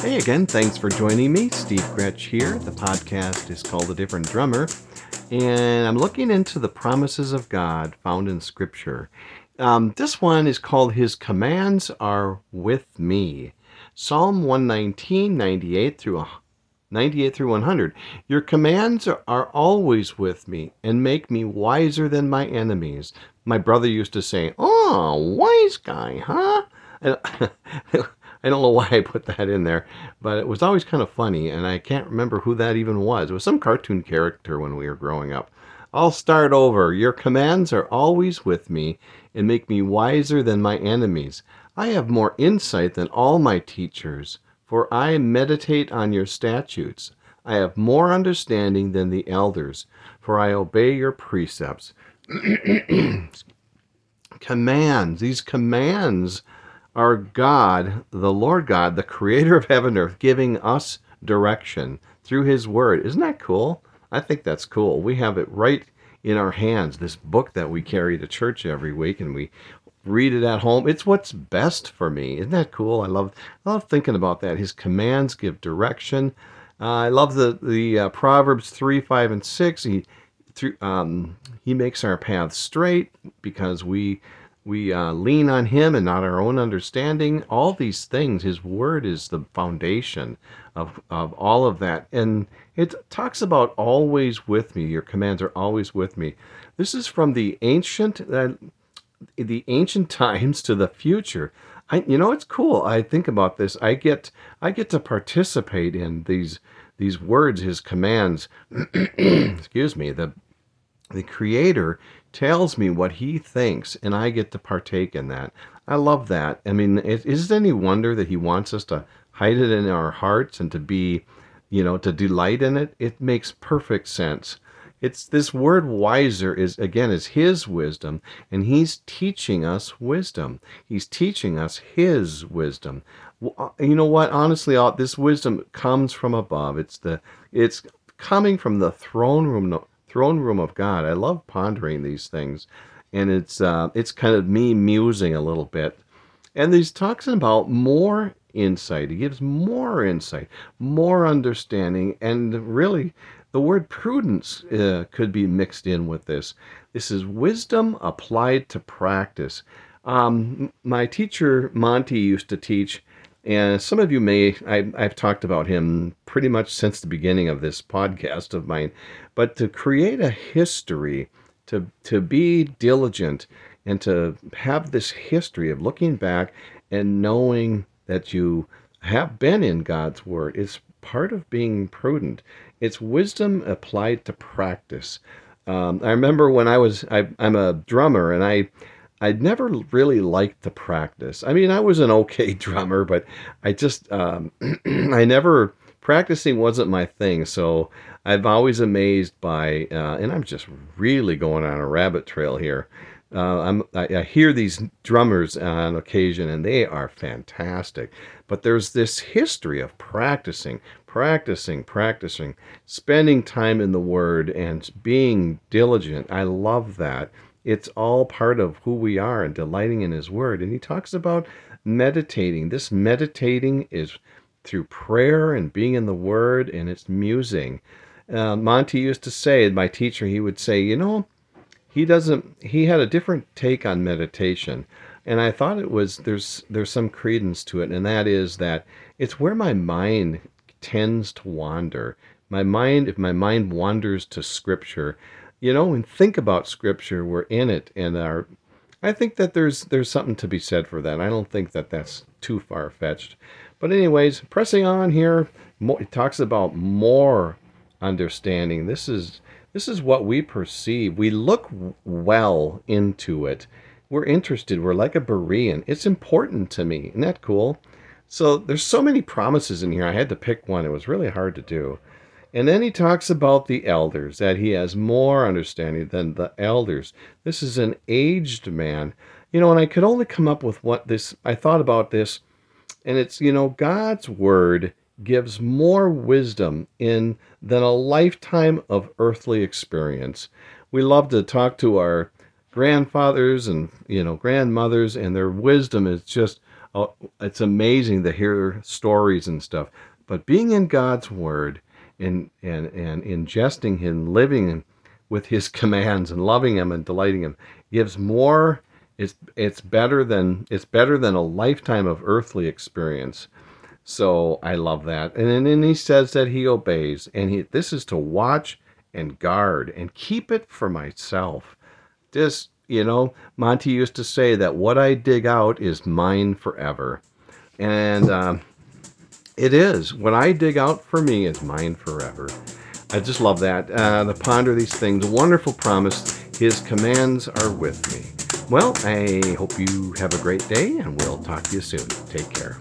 Hey again, thanks for joining me. Steve Gretsch here. The podcast is called A Different Drummer, and I'm looking into the promises of God found in Scripture. Um, this one is called His Commands Are With Me. Psalm 119, 98 through 98 through 100. Your commands are, are always with me and make me wiser than my enemies. My brother used to say, Oh, wise guy, huh? I don't know why I put that in there, but it was always kind of funny, and I can't remember who that even was. It was some cartoon character when we were growing up. I'll start over. Your commands are always with me and make me wiser than my enemies. I have more insight than all my teachers, for I meditate on your statutes. I have more understanding than the elders, for I obey your precepts. commands, these commands are God, the Lord God, the creator of heaven and earth, giving us direction through his word. Isn't that cool? I think that's cool. We have it right in our hands, this book that we carry to church every week and we read it at home. It's what's best for me. Isn't that cool? I love I love thinking about that. His commands give direction. Uh, I love the the uh, Proverbs three, five, and six. He through um, he makes our path straight because we we uh, lean on him and not our own understanding. All these things his word is the foundation of, of all of that. And it talks about always with me. Your commands are always with me. This is from the ancient uh, the ancient times to the future. I, you know it's cool. I think about this. I get i get to participate in these these words his commands. Excuse me the the creator tells me what he thinks and I get to partake in that. I love that. I mean, is it any wonder that he wants us to hide it in our hearts and to be, you know, to delight in it? It makes perfect sense. It's this word wiser is again is his wisdom and he's teaching us wisdom. He's teaching us his wisdom. Uh, you know what? Honestly, this wisdom comes from above. It's the it's coming from the throne room throne room of God. I love pondering these things, and it's uh, it's kind of me musing a little bit. And he's talking about more insight. He gives more insight, more understanding, and really, the word prudence uh, could be mixed in with this. This is wisdom applied to practice. Um, my teacher Monty used to teach and some of you may, I, I've talked about him pretty much since the beginning of this podcast of mine, but to create a history, to, to be diligent, and to have this history of looking back and knowing that you have been in God's Word is part of being prudent. It's wisdom applied to practice. Um, I remember when I was, I, I'm a drummer, and I, I'd never really liked the practice. I mean, I was an okay drummer, but I just, um, I never, practicing wasn't my thing. So I've always amazed by, uh, and I'm just really going on a rabbit trail here. Uh, I, I, hear these drummers on occasion and they are fantastic. But there's this history of practicing, practicing, practicing, spending time in the Word and being diligent. I love that. It's all part of who we are and delighting in His Word. And He talks about meditating. This meditating is through prayer and being in the Word, and it's musing. Uh, Monty used to say, my teacher, he would say, you know, he doesn't. He had a different take on meditation, and I thought it was there's there's some credence to it, and that is that it's where my mind tends to wander. My mind, if my mind wanders to Scripture, you know, and think about Scripture. We're in it, and our. I think that there's there's something to be said for that. I don't think that that's too far fetched. But anyways, pressing on here, it talks about more understanding. This is this is what we perceive. We look well into it. We're interested. We're like a Berean. It's important to me. Isn't that cool? So there's so many promises in here. I had to pick one. It was really hard to do. And then he talks about the elders, that he has more understanding than the elders. This is an aged man. You know, and I could only come up with what this, I thought about this, and it's, you know, God's word gives more wisdom in than a lifetime of earthly experience. We love to talk to our grandfathers and, you know, grandmothers, and their wisdom is just oh, it's amazing to hear stories and stuff. But being in God's Word and and and ingesting Him, living with His commands and loving Him and delighting Him gives more. It's it's better than it's better than a lifetime of earthly experience. So I love that. And then he says that he obeys, and he this is to watch and guard and keep it for myself. This, you know, Monty used to say that what I dig out is mine forever. And um, it is. What I dig out for me is mine forever. I just love that. Uh, to ponder these things. Wonderful promise. His commands are with me. Well, I hope you have a great day, and we'll talk to you soon. Take care.